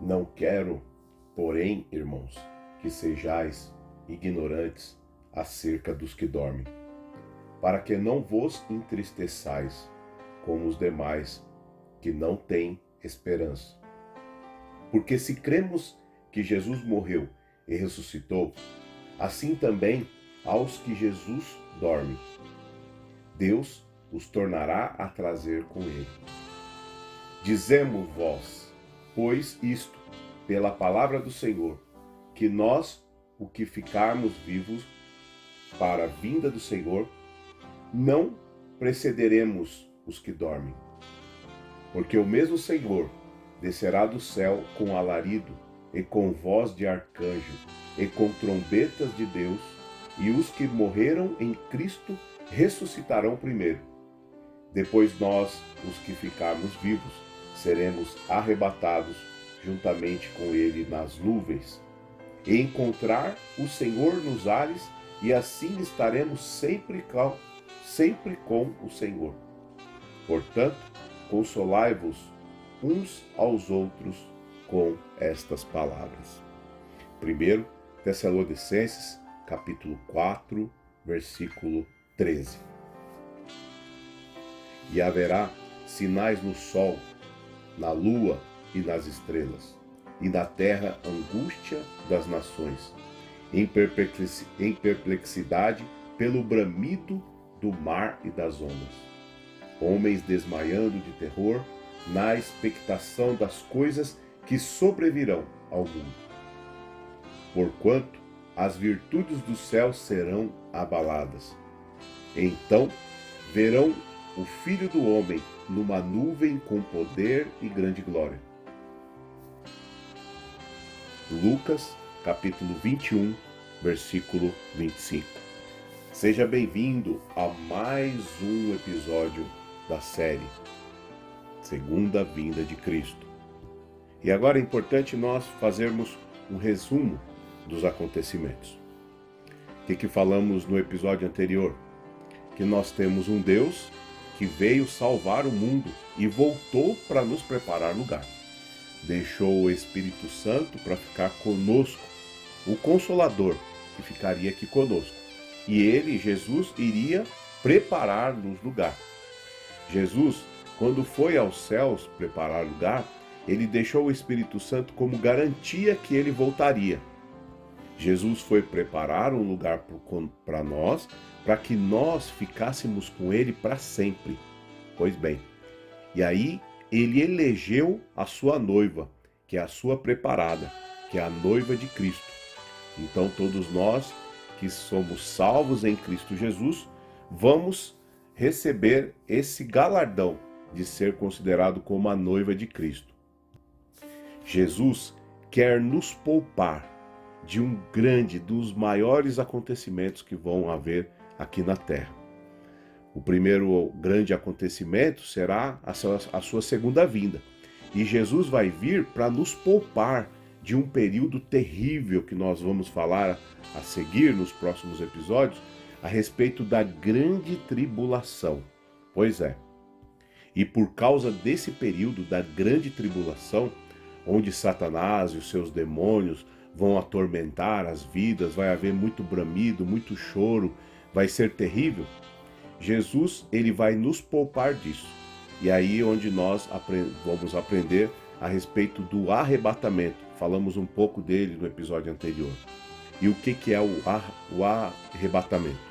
Não quero, porém, irmãos, que sejais ignorantes acerca dos que dormem, para que não vos entristeçais como os demais que não têm esperança. Porque se cremos que Jesus morreu e ressuscitou, assim também aos que Jesus dorme, Deus os tornará a trazer com ele. Dizemos vós, pois isto, pela palavra do Senhor, que nós, o que ficarmos vivos para a vinda do Senhor, não precederemos os que dormem. Porque o mesmo Senhor descerá do céu com alarido, e com voz de arcanjo, e com trombetas de Deus, e os que morreram em Cristo ressuscitarão primeiro. Depois nós, os que ficarmos vivos, seremos arrebatados juntamente com ele nas nuvens, e encontrar o Senhor nos ares, e assim estaremos sempre com, sempre com o Senhor. Portanto, consolai-vos uns aos outros com estas palavras. Primeiro, Tessalonicenses, capítulo 4, versículo 13. E haverá sinais no sol, na lua e nas estrelas, e na terra angústia das nações, em perplexidade pelo bramido do mar e das ondas. Homens desmaiando de terror na expectação das coisas que sobrevirão ao mundo. Porquanto as virtudes do céu serão abaladas. Então verão o Filho do Homem numa nuvem com poder e grande glória. Lucas, capítulo 21, versículo 25. Seja bem-vindo a mais um episódio da série Segunda Vinda de Cristo. E agora é importante nós fazermos um resumo dos acontecimentos. O que, que falamos no episódio anterior? Que nós temos um Deus que veio salvar o mundo e voltou para nos preparar lugar. Deixou o Espírito Santo para ficar conosco, o Consolador, que ficaria aqui conosco. E ele, Jesus, iria preparar-nos lugar. Jesus, quando foi aos céus preparar lugar, ele deixou o Espírito Santo como garantia que ele voltaria. Jesus foi preparar um lugar para nós, para que nós ficássemos com ele para sempre. Pois bem, e aí ele elegeu a sua noiva, que é a sua preparada, que é a noiva de Cristo. Então todos nós que somos salvos em Cristo Jesus, vamos receber esse galardão de ser considerado como a noiva de Cristo. Jesus quer nos poupar de um grande, dos maiores acontecimentos que vão haver aqui na Terra. O primeiro grande acontecimento será a sua, a sua segunda vinda. E Jesus vai vir para nos poupar de um período terrível que nós vamos falar a seguir nos próximos episódios a respeito da grande tribulação. Pois é. E por causa desse período da grande tribulação, onde Satanás e os seus demônios vão atormentar as vidas, vai haver muito bramido, muito choro, vai ser terrível. Jesus, ele vai nos poupar disso. E aí onde nós vamos aprender a respeito do arrebatamento. Falamos um pouco dele no episódio anterior. E o que, que é o arrebatamento?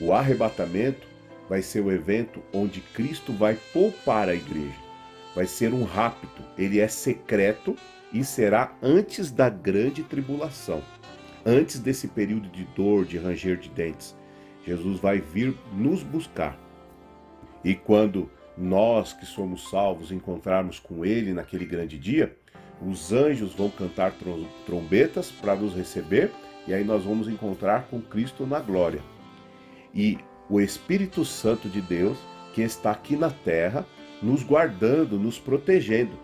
O arrebatamento vai ser o evento onde Cristo vai poupar a igreja. Vai ser um rapto, ele é secreto e será antes da grande tribulação, antes desse período de dor, de ranger de dentes. Jesus vai vir nos buscar. E quando nós que somos salvos encontrarmos com Ele naquele grande dia, os anjos vão cantar trombetas para nos receber e aí nós vamos encontrar com Cristo na glória. E o Espírito Santo de Deus, que está aqui na terra, nos guardando, nos protegendo.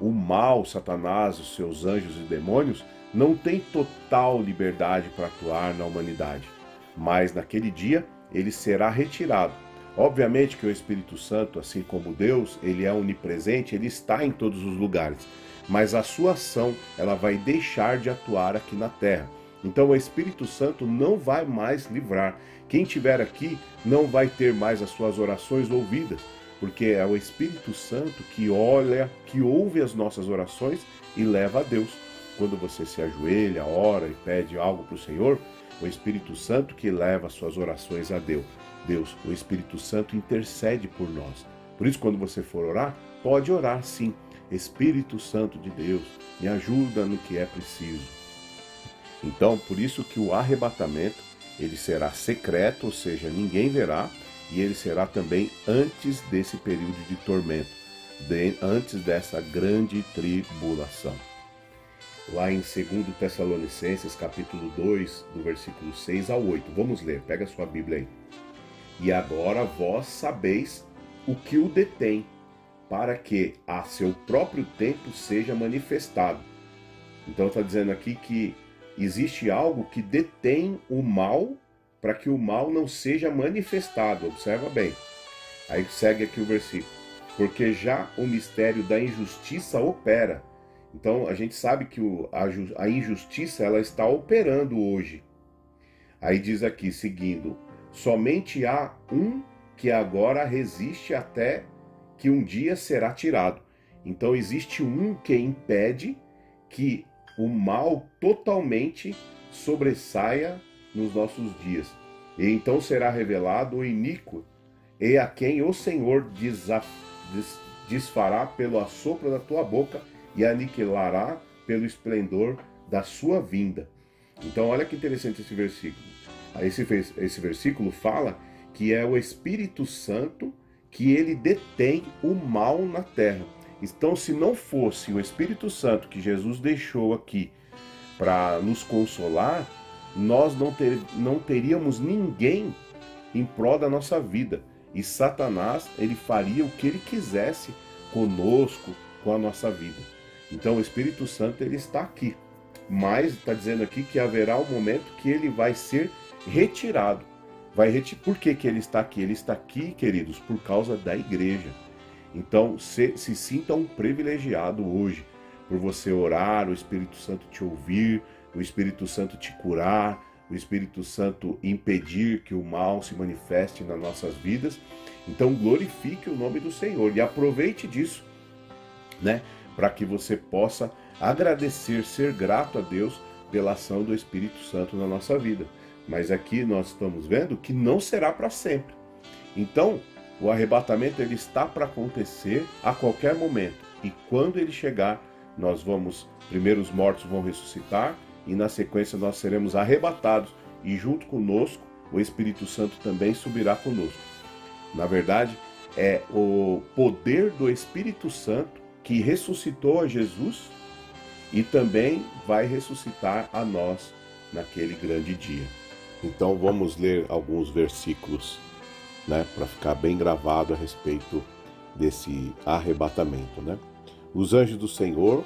O mal, Satanás, os seus anjos e demônios, não tem total liberdade para atuar na humanidade, mas naquele dia ele será retirado. Obviamente que o Espírito Santo, assim como Deus, ele é onipresente, ele está em todos os lugares, mas a sua ação ela vai deixar de atuar aqui na terra. Então o Espírito Santo não vai mais livrar. Quem estiver aqui não vai ter mais as suas orações ouvidas, porque é o Espírito Santo que olha, que ouve as nossas orações e leva a Deus. Quando você se ajoelha, ora e pede algo para o Senhor, o Espírito Santo que leva as suas orações a Deus. Deus, o Espírito Santo intercede por nós. Por isso, quando você for orar, pode orar sim. Espírito Santo de Deus, me ajuda no que é preciso. Então, por isso que o arrebatamento, ele será secreto, ou seja, ninguém verá, e ele será também antes desse período de tormento, de, antes dessa grande tribulação. Lá em 2 Tessalonicenses, capítulo 2, do versículo 6 ao 8. Vamos ler, pega sua Bíblia aí. E agora vós sabeis o que o detém, para que a seu próprio tempo seja manifestado. Então está dizendo aqui que existe algo que detém o mal para que o mal não seja manifestado. Observa bem. Aí segue aqui o versículo. Porque já o mistério da injustiça opera. Então a gente sabe que o, a, a injustiça ela está operando hoje. Aí diz aqui, seguindo: somente há um que agora resiste até que um dia será tirado. Então existe um que impede que o mal totalmente sobressaia nos nossos dias. E então será revelado o iníquo, e a quem o Senhor desfará pelo assopro da tua boca e aniquilará pelo esplendor da sua vinda. Então, olha que interessante esse versículo. Esse, esse versículo fala que é o Espírito Santo que ele detém o mal na terra. Então, se não fosse o Espírito Santo que Jesus deixou aqui para nos consolar, nós não, ter, não teríamos ninguém em prol da nossa vida. E Satanás, ele faria o que ele quisesse conosco, com a nossa vida. Então, o Espírito Santo, ele está aqui. Mas está dizendo aqui que haverá um momento que ele vai ser retirado. Vai reti Por que, que ele está aqui? Ele está aqui, queridos, por causa da igreja. Então, se, se sinta um privilegiado hoje por você orar, o Espírito Santo te ouvir, o Espírito Santo te curar, o Espírito Santo impedir que o mal se manifeste nas nossas vidas. Então, glorifique o nome do Senhor e aproveite disso, né? Para que você possa agradecer, ser grato a Deus pela ação do Espírito Santo na nossa vida. Mas aqui nós estamos vendo que não será para sempre. Então, o arrebatamento ele está para acontecer a qualquer momento. E quando ele chegar, nós vamos, primeiro os mortos vão ressuscitar e na sequência nós seremos arrebatados e junto conosco o Espírito Santo também subirá conosco. Na verdade, é o poder do Espírito Santo que ressuscitou a Jesus e também vai ressuscitar a nós naquele grande dia. Então vamos ler alguns versículos né, para ficar bem gravado a respeito desse arrebatamento. Né? Os anjos do Senhor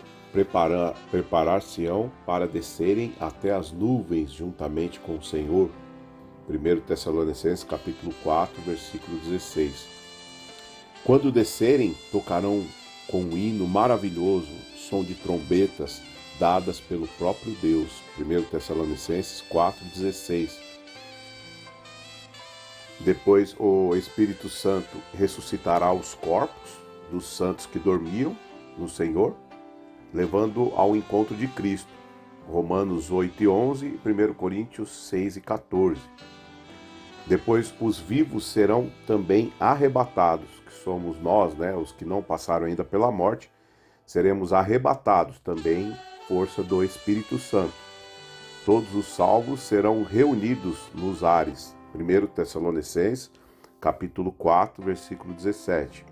preparar-se-ão para descerem até as nuvens juntamente com o Senhor. 1 Tessalonicenses capítulo 4, versículo 16. Quando descerem, tocarão com um hino maravilhoso, som de trombetas dadas pelo próprio Deus. 1 Tessalonicenses 4,16. Depois o Espírito Santo ressuscitará os corpos dos santos que dormiam no Senhor, levando ao encontro de Cristo. Romanos 8 e 11 e 1 Coríntios 6 e 14. Depois os vivos serão também arrebatados, que somos nós, né, os que não passaram ainda pela morte, seremos arrebatados também, força do Espírito Santo. Todos os salvos serão reunidos nos ares 1 Tessalonicenses, capítulo 4, versículo 17.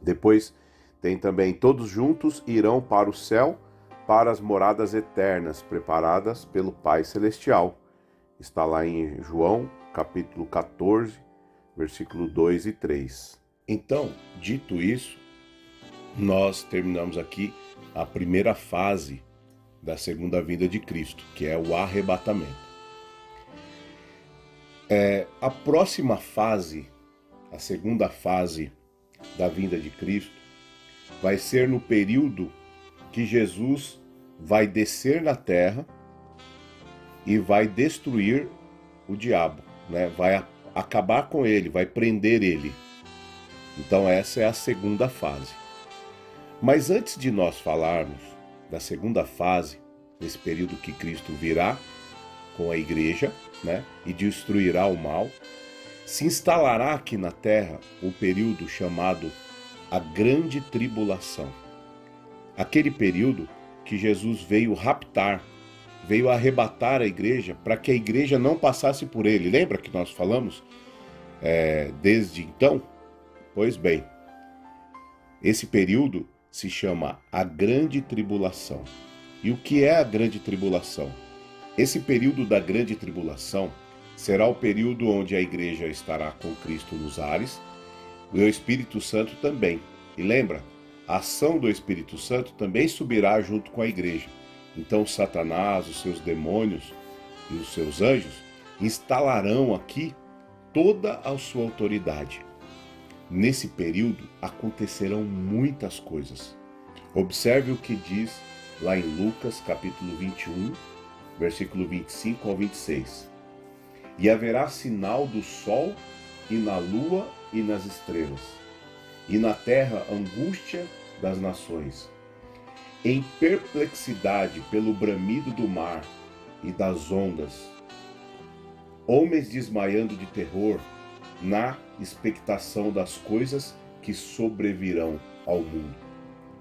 Depois tem também todos juntos irão para o céu, para as moradas eternas preparadas pelo Pai celestial. Está lá em João, capítulo 14, versículo 2 e 3. Então, dito isso, nós terminamos aqui a primeira fase da segunda vinda de Cristo, que é o arrebatamento. É, a próxima fase, a segunda fase da vinda de Cristo, vai ser no período que Jesus vai descer na terra e vai destruir o diabo, né? Vai acabar com ele, vai prender ele. Então essa é a segunda fase. Mas antes de nós falarmos da segunda fase, nesse período que Cristo virá com a igreja, né, e destruirá o mal, se instalará aqui na terra o período chamado a Grande Tribulação. Aquele período que Jesus veio raptar, veio arrebatar a igreja para que a igreja não passasse por ele. Lembra que nós falamos é, desde então? Pois bem, esse período se chama a Grande Tribulação. E o que é a Grande Tribulação? Esse período da Grande Tribulação será o período onde a igreja estará com Cristo nos ares e o Espírito Santo também. E lembra, a ação do Espírito Santo também subirá junto com a igreja. Então, Satanás, os seus demônios e os seus anjos instalarão aqui toda a sua autoridade. Nesse período acontecerão muitas coisas. Observe o que diz lá em Lucas, capítulo 21, versículo 25 ao 26. E haverá sinal do sol e na lua e nas estrelas, e na terra angústia das nações, em perplexidade pelo bramido do mar e das ondas, homens desmaiando de terror na expectação das coisas que sobrevirão ao mundo.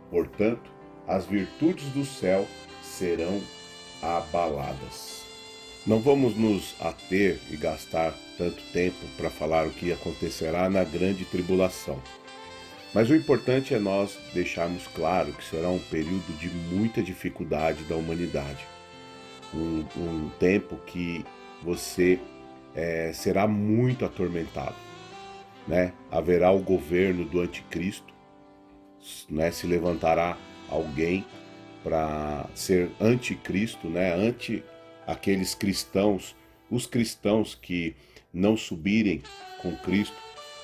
Portanto, as virtudes do céu serão abaladas. Não vamos nos ater e gastar tanto tempo para falar o que acontecerá na grande tribulação. Mas o importante é nós deixarmos claro que será um período de muita dificuldade da humanidade. Um, um tempo que você é, será muito atormentado. Né? Haverá o governo do anticristo, né? se levantará alguém para ser anticristo, né? anti aqueles cristãos, os cristãos que não subirem com Cristo,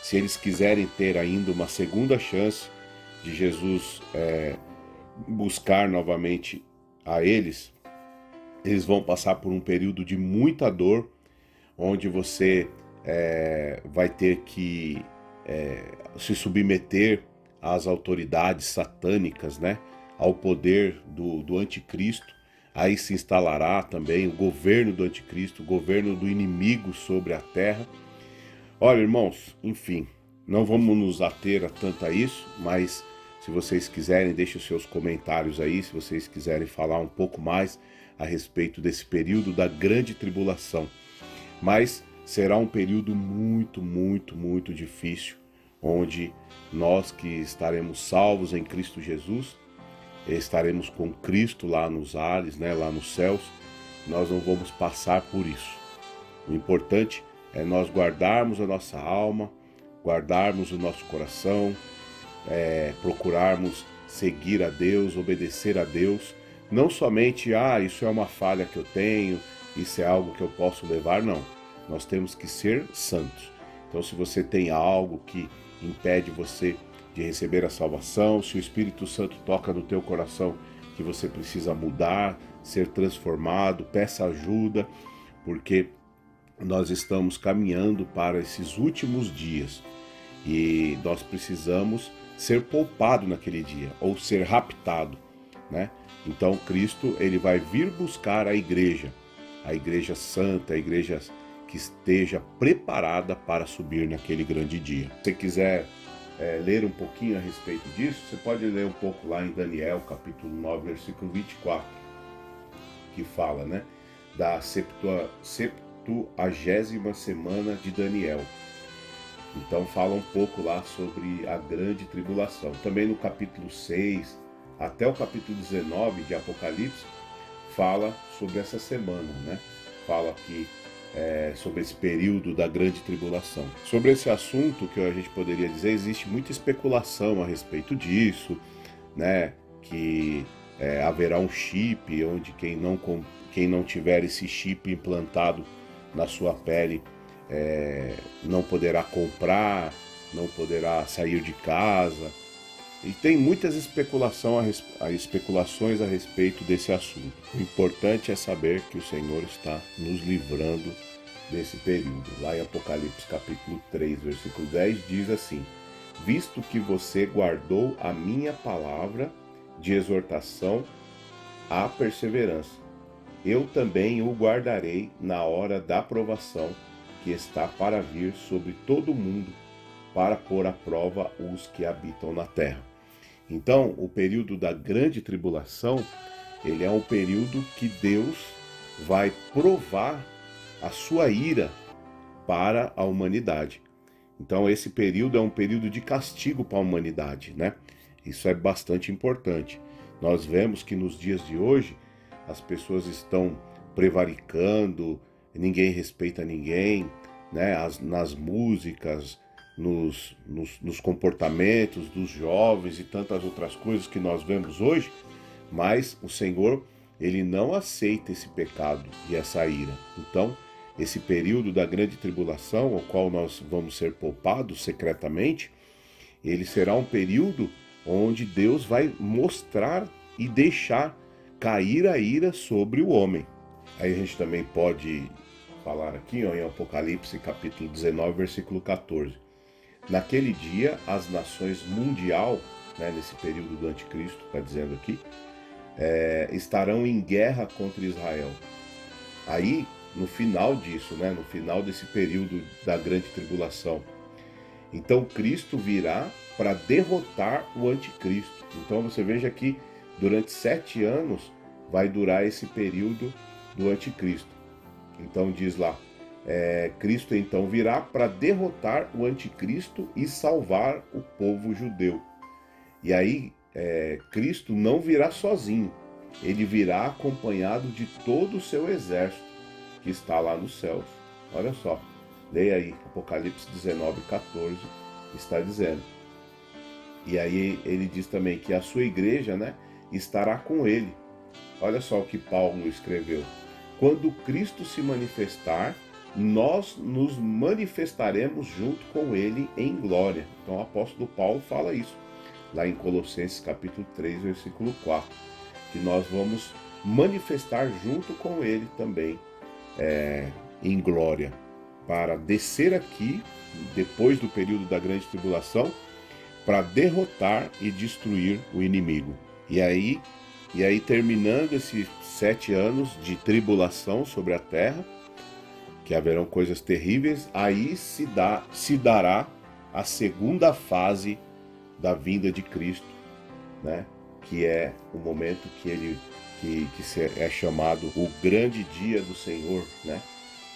se eles quiserem ter ainda uma segunda chance de Jesus é, buscar novamente a eles, eles vão passar por um período de muita dor, onde você é, vai ter que é, se submeter às autoridades satânicas, né? ao poder do, do anticristo. Aí se instalará também o governo do anticristo, o governo do inimigo sobre a terra. Olha, irmãos, enfim, não vamos nos ater a tanto a isso, mas se vocês quiserem, deixe os seus comentários aí, se vocês quiserem falar um pouco mais a respeito desse período da grande tribulação. Mas será um período muito, muito, muito difícil, onde nós que estaremos salvos em Cristo Jesus estaremos com Cristo lá nos ares, né, lá nos céus, nós não vamos passar por isso. O importante é nós guardarmos a nossa alma, guardarmos o nosso coração, é, procurarmos seguir a Deus, obedecer a Deus, não somente, ah, isso é uma falha que eu tenho, isso é algo que eu posso levar, não. Nós temos que ser santos. Então, se você tem algo que impede você de receber a salvação, se o Espírito Santo toca no teu coração que você precisa mudar, ser transformado, peça ajuda, porque nós estamos caminhando para esses últimos dias e nós precisamos ser poupado naquele dia ou ser raptado, né? Então Cristo ele vai vir buscar a igreja, a igreja santa, a igreja que esteja preparada para subir naquele grande dia. Se quiser é, ler um pouquinho a respeito disso, você pode ler um pouco lá em Daniel, capítulo 9, versículo 24, que fala, né, da septua, septuagésima semana de Daniel. Então fala um pouco lá sobre a grande tribulação. Também no capítulo 6 até o capítulo 19 de Apocalipse fala sobre essa semana, né? Fala que é, sobre esse período da grande tribulação. Sobre esse assunto, que a gente poderia dizer, existe muita especulação a respeito disso, né? Que é, haverá um chip onde quem não, quem não tiver esse chip implantado na sua pele é, não poderá comprar, não poderá sair de casa. E tem muitas especulação a, especulações a respeito desse assunto. O importante é saber que o Senhor está nos livrando desse período. Lá em Apocalipse capítulo 3, versículo 10 diz assim: Visto que você guardou a minha palavra de exortação à perseverança, eu também o guardarei na hora da provação que está para vir sobre todo o mundo, para pôr à prova os que habitam na terra. Então, o período da grande tribulação, ele é um período que Deus vai provar a sua ira para a humanidade. Então, esse período é um período de castigo para a humanidade, né? Isso é bastante importante. Nós vemos que nos dias de hoje as pessoas estão prevaricando, ninguém respeita ninguém, né? As, nas músicas, nos, nos, nos comportamentos dos jovens e tantas outras coisas que nós vemos hoje, mas o Senhor, ele não aceita esse pecado e essa ira. Então, esse período da grande tribulação, ao qual nós vamos ser poupados secretamente, ele será um período onde Deus vai mostrar e deixar cair a ira sobre o homem. Aí a gente também pode falar aqui ó, em Apocalipse capítulo 19, versículo 14. Naquele dia, as nações mundial, né, nesse período do anticristo, está dizendo aqui, é, estarão em guerra contra Israel. Aí, no final disso, né, no final desse período da grande tribulação, então Cristo virá para derrotar o anticristo. Então você veja que durante sete anos vai durar esse período do anticristo. Então diz lá, é, Cristo então virá para derrotar o anticristo e salvar o povo judeu. E aí, é, Cristo não virá sozinho, ele virá acompanhado de todo o seu exército que está lá nos céus. Olha só, leia aí, Apocalipse 19, 14, está dizendo. E aí ele diz também que a sua igreja né, estará com ele. Olha só o que Paulo escreveu. Quando Cristo se manifestar, nós nos manifestaremos junto com ele em glória. Então o apóstolo Paulo fala isso, lá em Colossenses capítulo 3, versículo 4, que nós vamos manifestar junto com ele também é, em glória, para descer aqui, depois do período da grande tribulação, para derrotar e destruir o inimigo. E aí, e aí terminando esses sete anos de tribulação sobre a terra, que haverão coisas terríveis, aí se, dá, se dará a segunda fase da vinda de Cristo, né? que é o momento que ele que, que é chamado o grande dia do Senhor, né?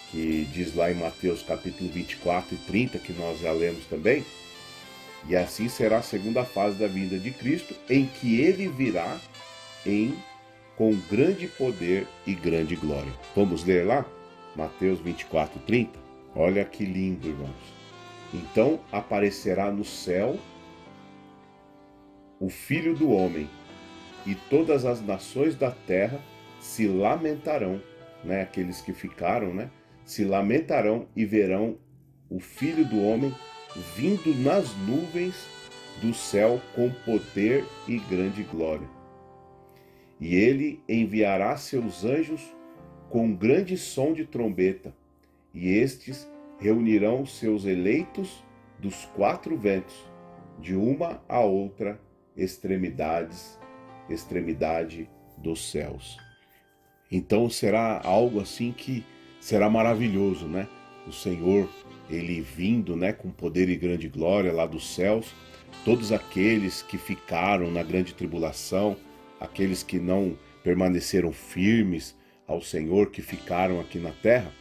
que diz lá em Mateus capítulo 24 e 30, que nós já lemos também, e assim será a segunda fase da vinda de Cristo, em que ele virá em com grande poder e grande glória. Vamos ler lá? Mateus 24, 30. Olha que lindo, irmãos. Então aparecerá no céu o Filho do Homem, e todas as nações da terra se lamentarão, né? Aqueles que ficaram, né? Se lamentarão e verão o Filho do Homem vindo nas nuvens do céu com poder e grande glória. E ele enviará seus anjos com um grande som de trombeta, e estes reunirão seus eleitos dos quatro ventos, de uma a outra extremidades, extremidade dos céus. Então será algo assim que será maravilhoso, né? O Senhor, ele vindo, né, com poder e grande glória lá dos céus, todos aqueles que ficaram na grande tribulação, aqueles que não permaneceram firmes, ao Senhor que ficaram aqui na terra,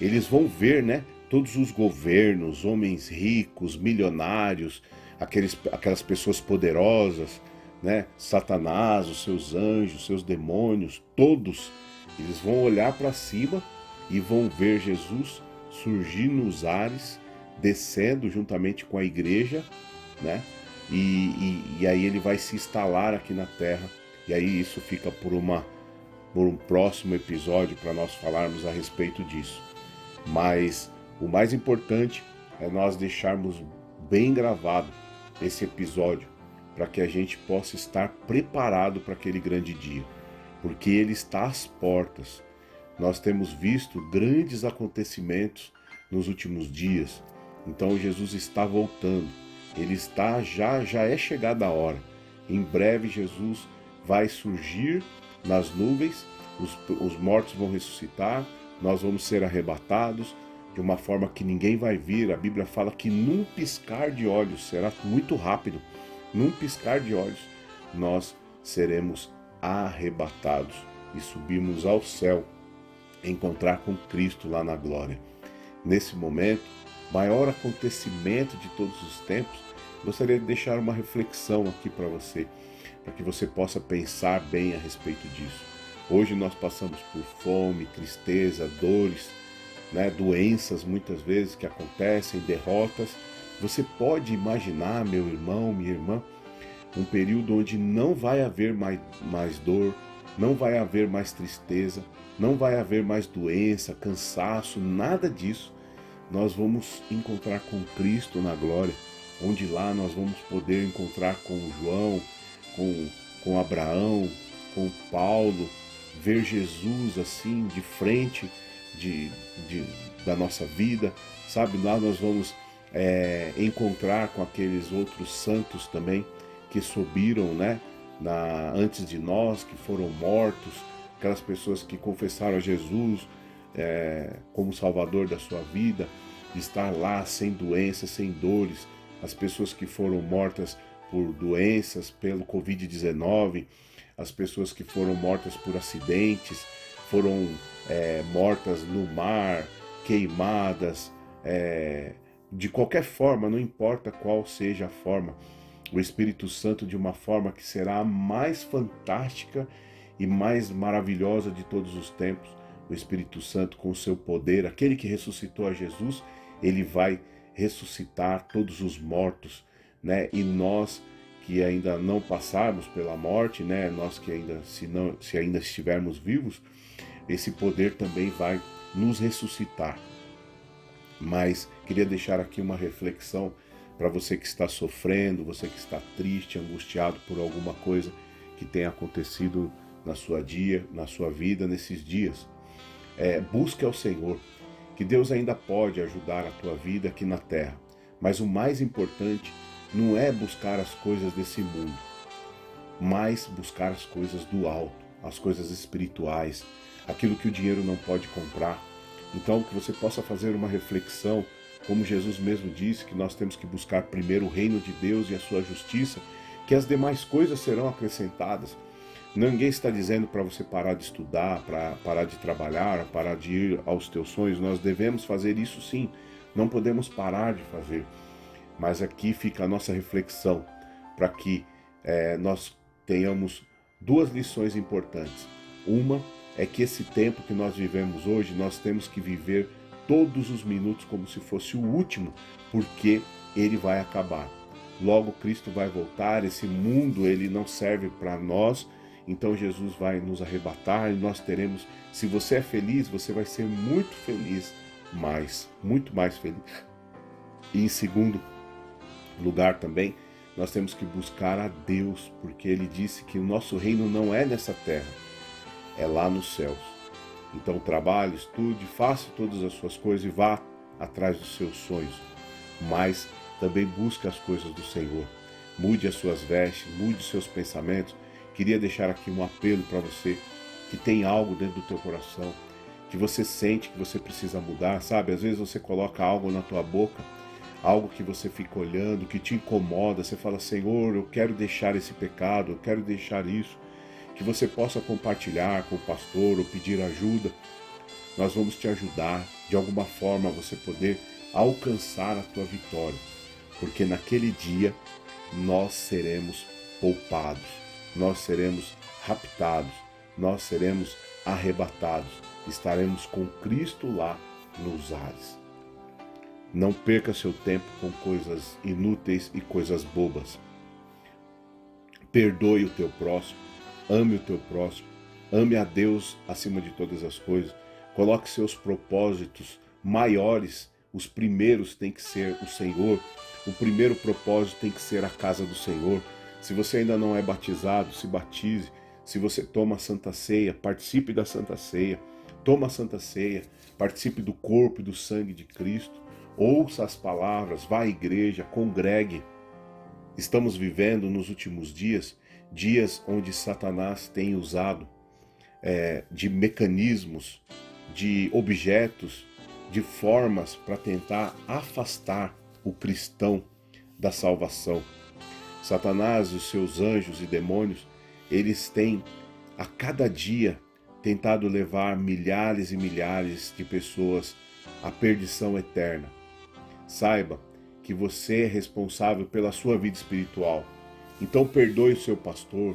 eles vão ver, né, todos os governos, homens ricos, milionários, aqueles, aquelas pessoas poderosas, né, Satanás, os seus anjos, seus demônios, todos, eles vão olhar para cima e vão ver Jesus surgir nos ares, descendo juntamente com a igreja, né? E, e, e aí ele vai se instalar aqui na terra. E aí isso fica por uma por um próximo episódio para nós falarmos a respeito disso. Mas o mais importante é nós deixarmos bem gravado esse episódio para que a gente possa estar preparado para aquele grande dia, porque ele está às portas. Nós temos visto grandes acontecimentos nos últimos dias. Então Jesus está voltando. Ele está já já é chegada a hora. Em breve Jesus vai surgir nas nuvens, os, os mortos vão ressuscitar, nós vamos ser arrebatados de uma forma que ninguém vai vir. A Bíblia fala que num piscar de olhos, será muito rápido, num piscar de olhos, nós seremos arrebatados e subimos ao céu, encontrar com Cristo lá na glória. Nesse momento, maior acontecimento de todos os tempos, gostaria de deixar uma reflexão aqui para você, para que você possa pensar bem a respeito disso. Hoje nós passamos por fome, tristeza, dores, né, doenças muitas vezes que acontecem, derrotas. Você pode imaginar, meu irmão, minha irmã, um período onde não vai haver mais, mais dor, não vai haver mais tristeza, não vai haver mais doença, cansaço, nada disso. Nós vamos encontrar com Cristo na glória, onde lá nós vamos poder encontrar com João, com, com Abraão, com Paulo, ver Jesus assim de frente de, de da nossa vida, sabe? Lá nós vamos é, encontrar com aqueles outros santos também que subiram, né? Na, antes de nós, que foram mortos, aquelas pessoas que confessaram a Jesus é, como Salvador da sua vida, estar lá sem doenças, sem dores, as pessoas que foram mortas por doenças, pelo Covid-19, as pessoas que foram mortas por acidentes, foram é, mortas no mar, queimadas, é, de qualquer forma, não importa qual seja a forma, o Espírito Santo de uma forma que será a mais fantástica e mais maravilhosa de todos os tempos. O Espírito Santo, com o seu poder, aquele que ressuscitou a Jesus, ele vai ressuscitar todos os mortos, né? E nós que ainda não passarmos pela morte, né? Nós que ainda se não se ainda estivermos vivos, esse poder também vai nos ressuscitar. Mas queria deixar aqui uma reflexão para você que está sofrendo, você que está triste, angustiado por alguma coisa que tenha acontecido na sua dia, na sua vida nesses dias. É, busque ao Senhor, que Deus ainda pode ajudar a tua vida aqui na terra. Mas o mais importante não é buscar as coisas desse mundo, mas buscar as coisas do alto, as coisas espirituais, aquilo que o dinheiro não pode comprar. Então, que você possa fazer uma reflexão, como Jesus mesmo disse, que nós temos que buscar primeiro o reino de Deus e a sua justiça, que as demais coisas serão acrescentadas. Ninguém está dizendo para você parar de estudar, para parar de trabalhar, parar de ir aos teus sonhos. Nós devemos fazer isso sim. Não podemos parar de fazer. Mas aqui fica a nossa reflexão para que é, nós tenhamos duas lições importantes. Uma é que esse tempo que nós vivemos hoje, nós temos que viver todos os minutos como se fosse o último, porque ele vai acabar. Logo Cristo vai voltar, esse mundo ele não serve para nós, então Jesus vai nos arrebatar e nós teremos, se você é feliz, você vai ser muito feliz, mais, muito mais feliz. E em segundo lugar também, nós temos que buscar a Deus, porque ele disse que o nosso reino não é nessa terra, é lá nos céus. Então trabalhe, estude, faça todas as suas coisas e vá atrás dos seus sonhos, mas também busque as coisas do Senhor. Mude as suas vestes, mude os seus pensamentos. Queria deixar aqui um apelo para você que tem algo dentro do teu coração, que você sente que você precisa mudar, sabe? Às vezes você coloca algo na tua boca algo que você fica olhando, que te incomoda, você fala, Senhor, eu quero deixar esse pecado, eu quero deixar isso, que você possa compartilhar com o pastor ou pedir ajuda. Nós vamos te ajudar de alguma forma você poder alcançar a tua vitória, porque naquele dia nós seremos poupados, nós seremos raptados, nós seremos arrebatados, estaremos com Cristo lá nos ares. Não perca seu tempo com coisas inúteis e coisas bobas. Perdoe o teu próximo, ame o teu próximo, ame a Deus acima de todas as coisas. Coloque seus propósitos maiores, os primeiros têm que ser o Senhor. O primeiro propósito tem que ser a casa do Senhor. Se você ainda não é batizado, se batize. Se você toma a Santa Ceia, participe da Santa Ceia. Toma a Santa Ceia, participe do corpo e do sangue de Cristo. Ouça as palavras, vá à igreja, congregue. Estamos vivendo nos últimos dias dias onde Satanás tem usado é, de mecanismos, de objetos, de formas para tentar afastar o cristão da salvação. Satanás e os seus anjos e demônios, eles têm a cada dia tentado levar milhares e milhares de pessoas à perdição eterna. Saiba que você é responsável pela sua vida espiritual. Então perdoe o seu pastor,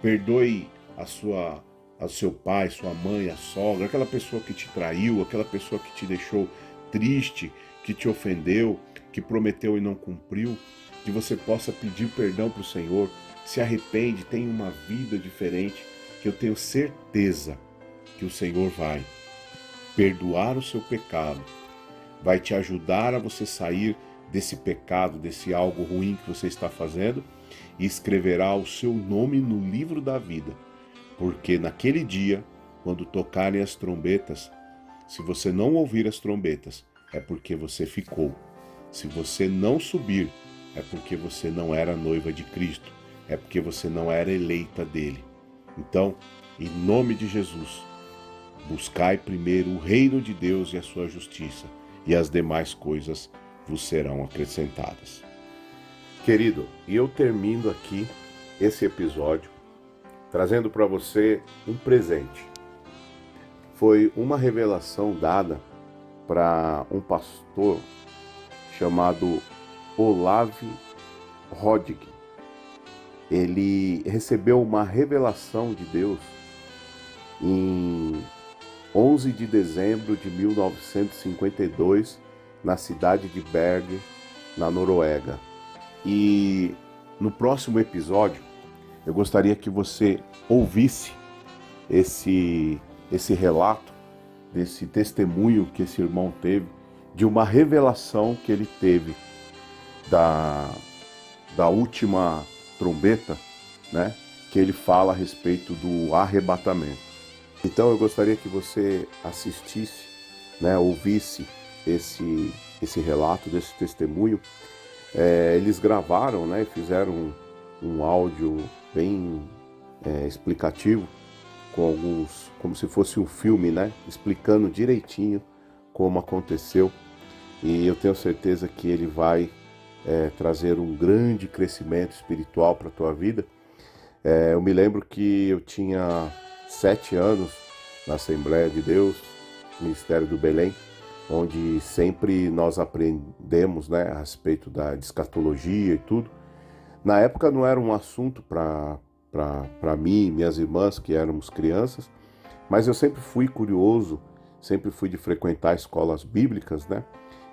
perdoe a sua ao seu pai, sua mãe, a sogra, aquela pessoa que te traiu, aquela pessoa que te deixou triste, que te ofendeu, que prometeu e não cumpriu, que você possa pedir perdão para o Senhor, se arrepende, tem uma vida diferente, que eu tenho certeza que o Senhor vai perdoar o seu pecado, vai te ajudar a você sair desse pecado, desse algo ruim que você está fazendo e escreverá o seu nome no livro da vida porque naquele dia, quando tocarem as trombetas, se você não ouvir as trombetas, é porque você ficou. Se você não subir, é porque você não era noiva de Cristo, é porque você não era eleita dele. Então, em nome de Jesus, buscai primeiro o reino de Deus e a sua justiça, e as demais coisas vos serão acrescentadas. Querido, e eu termino aqui esse episódio trazendo para você um presente. Foi uma revelação dada para um pastor chamado Olav Rodig. Ele recebeu uma revelação de Deus em 11 de dezembro de 1952 na cidade de Berg, na Noruega. E no próximo episódio eu gostaria que você ouvisse esse, esse relato, desse testemunho que esse irmão teve, de uma revelação que ele teve da, da última trombeta, né? Que ele fala a respeito do arrebatamento. Então eu gostaria que você assistisse, né, ouvisse esse, esse relato, desse testemunho. É, eles gravaram, né, fizeram um, um áudio bem é, explicativo, com alguns, como se fosse um filme, né? Explicando direitinho como aconteceu. E eu tenho certeza que ele vai é, trazer um grande crescimento espiritual para a tua vida. É, eu me lembro que eu tinha sete anos na Assembleia de Deus, Ministério do Belém, onde sempre nós aprendemos né, a respeito da escatologia e tudo. Na época não era um assunto para mim e minhas irmãs, que éramos crianças, mas eu sempre fui curioso, sempre fui de frequentar escolas bíblicas, né?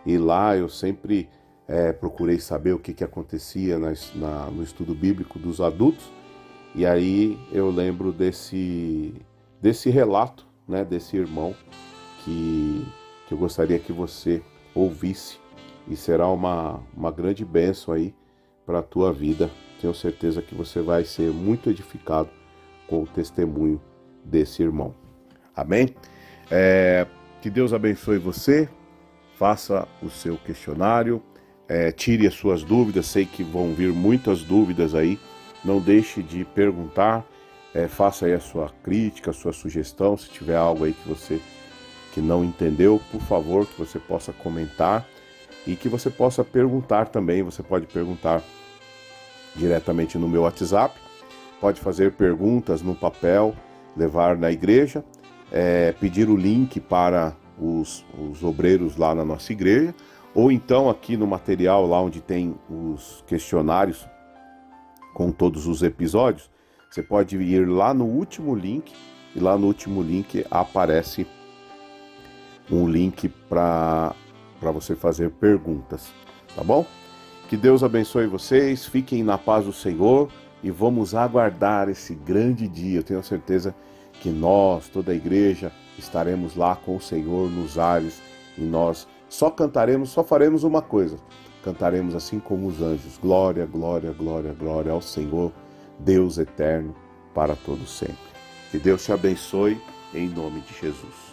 E lá eu sempre é, procurei saber o que, que acontecia na, na, no estudo bíblico dos adultos. E aí eu lembro desse, desse relato, né, desse irmão, que, que eu gostaria que você ouvisse. E será uma, uma grande bênção aí para a tua vida. Tenho certeza que você vai ser muito edificado com o testemunho desse irmão. Amém? É, que Deus abençoe você. Faça o seu questionário. É, tire as suas dúvidas. Sei que vão vir muitas dúvidas aí. Não deixe de perguntar. É, faça aí a sua crítica, a sua sugestão. Se tiver algo aí que você que não entendeu, por favor, que você possa comentar e que você possa perguntar também. Você pode perguntar diretamente no meu WhatsApp, pode fazer perguntas no papel, levar na igreja, é, pedir o link para os, os obreiros lá na nossa igreja, ou então aqui no material lá onde tem os questionários com todos os episódios, você pode ir lá no último link e lá no último link aparece um link para você fazer perguntas, tá bom? Que Deus abençoe vocês, fiquem na paz do Senhor e vamos aguardar esse grande dia. Eu tenho certeza que nós, toda a igreja, estaremos lá com o Senhor nos ares e nós só cantaremos, só faremos uma coisa: cantaremos assim como os anjos: Glória, glória, glória, glória ao Senhor, Deus eterno, para todo sempre. Que Deus te abençoe em nome de Jesus.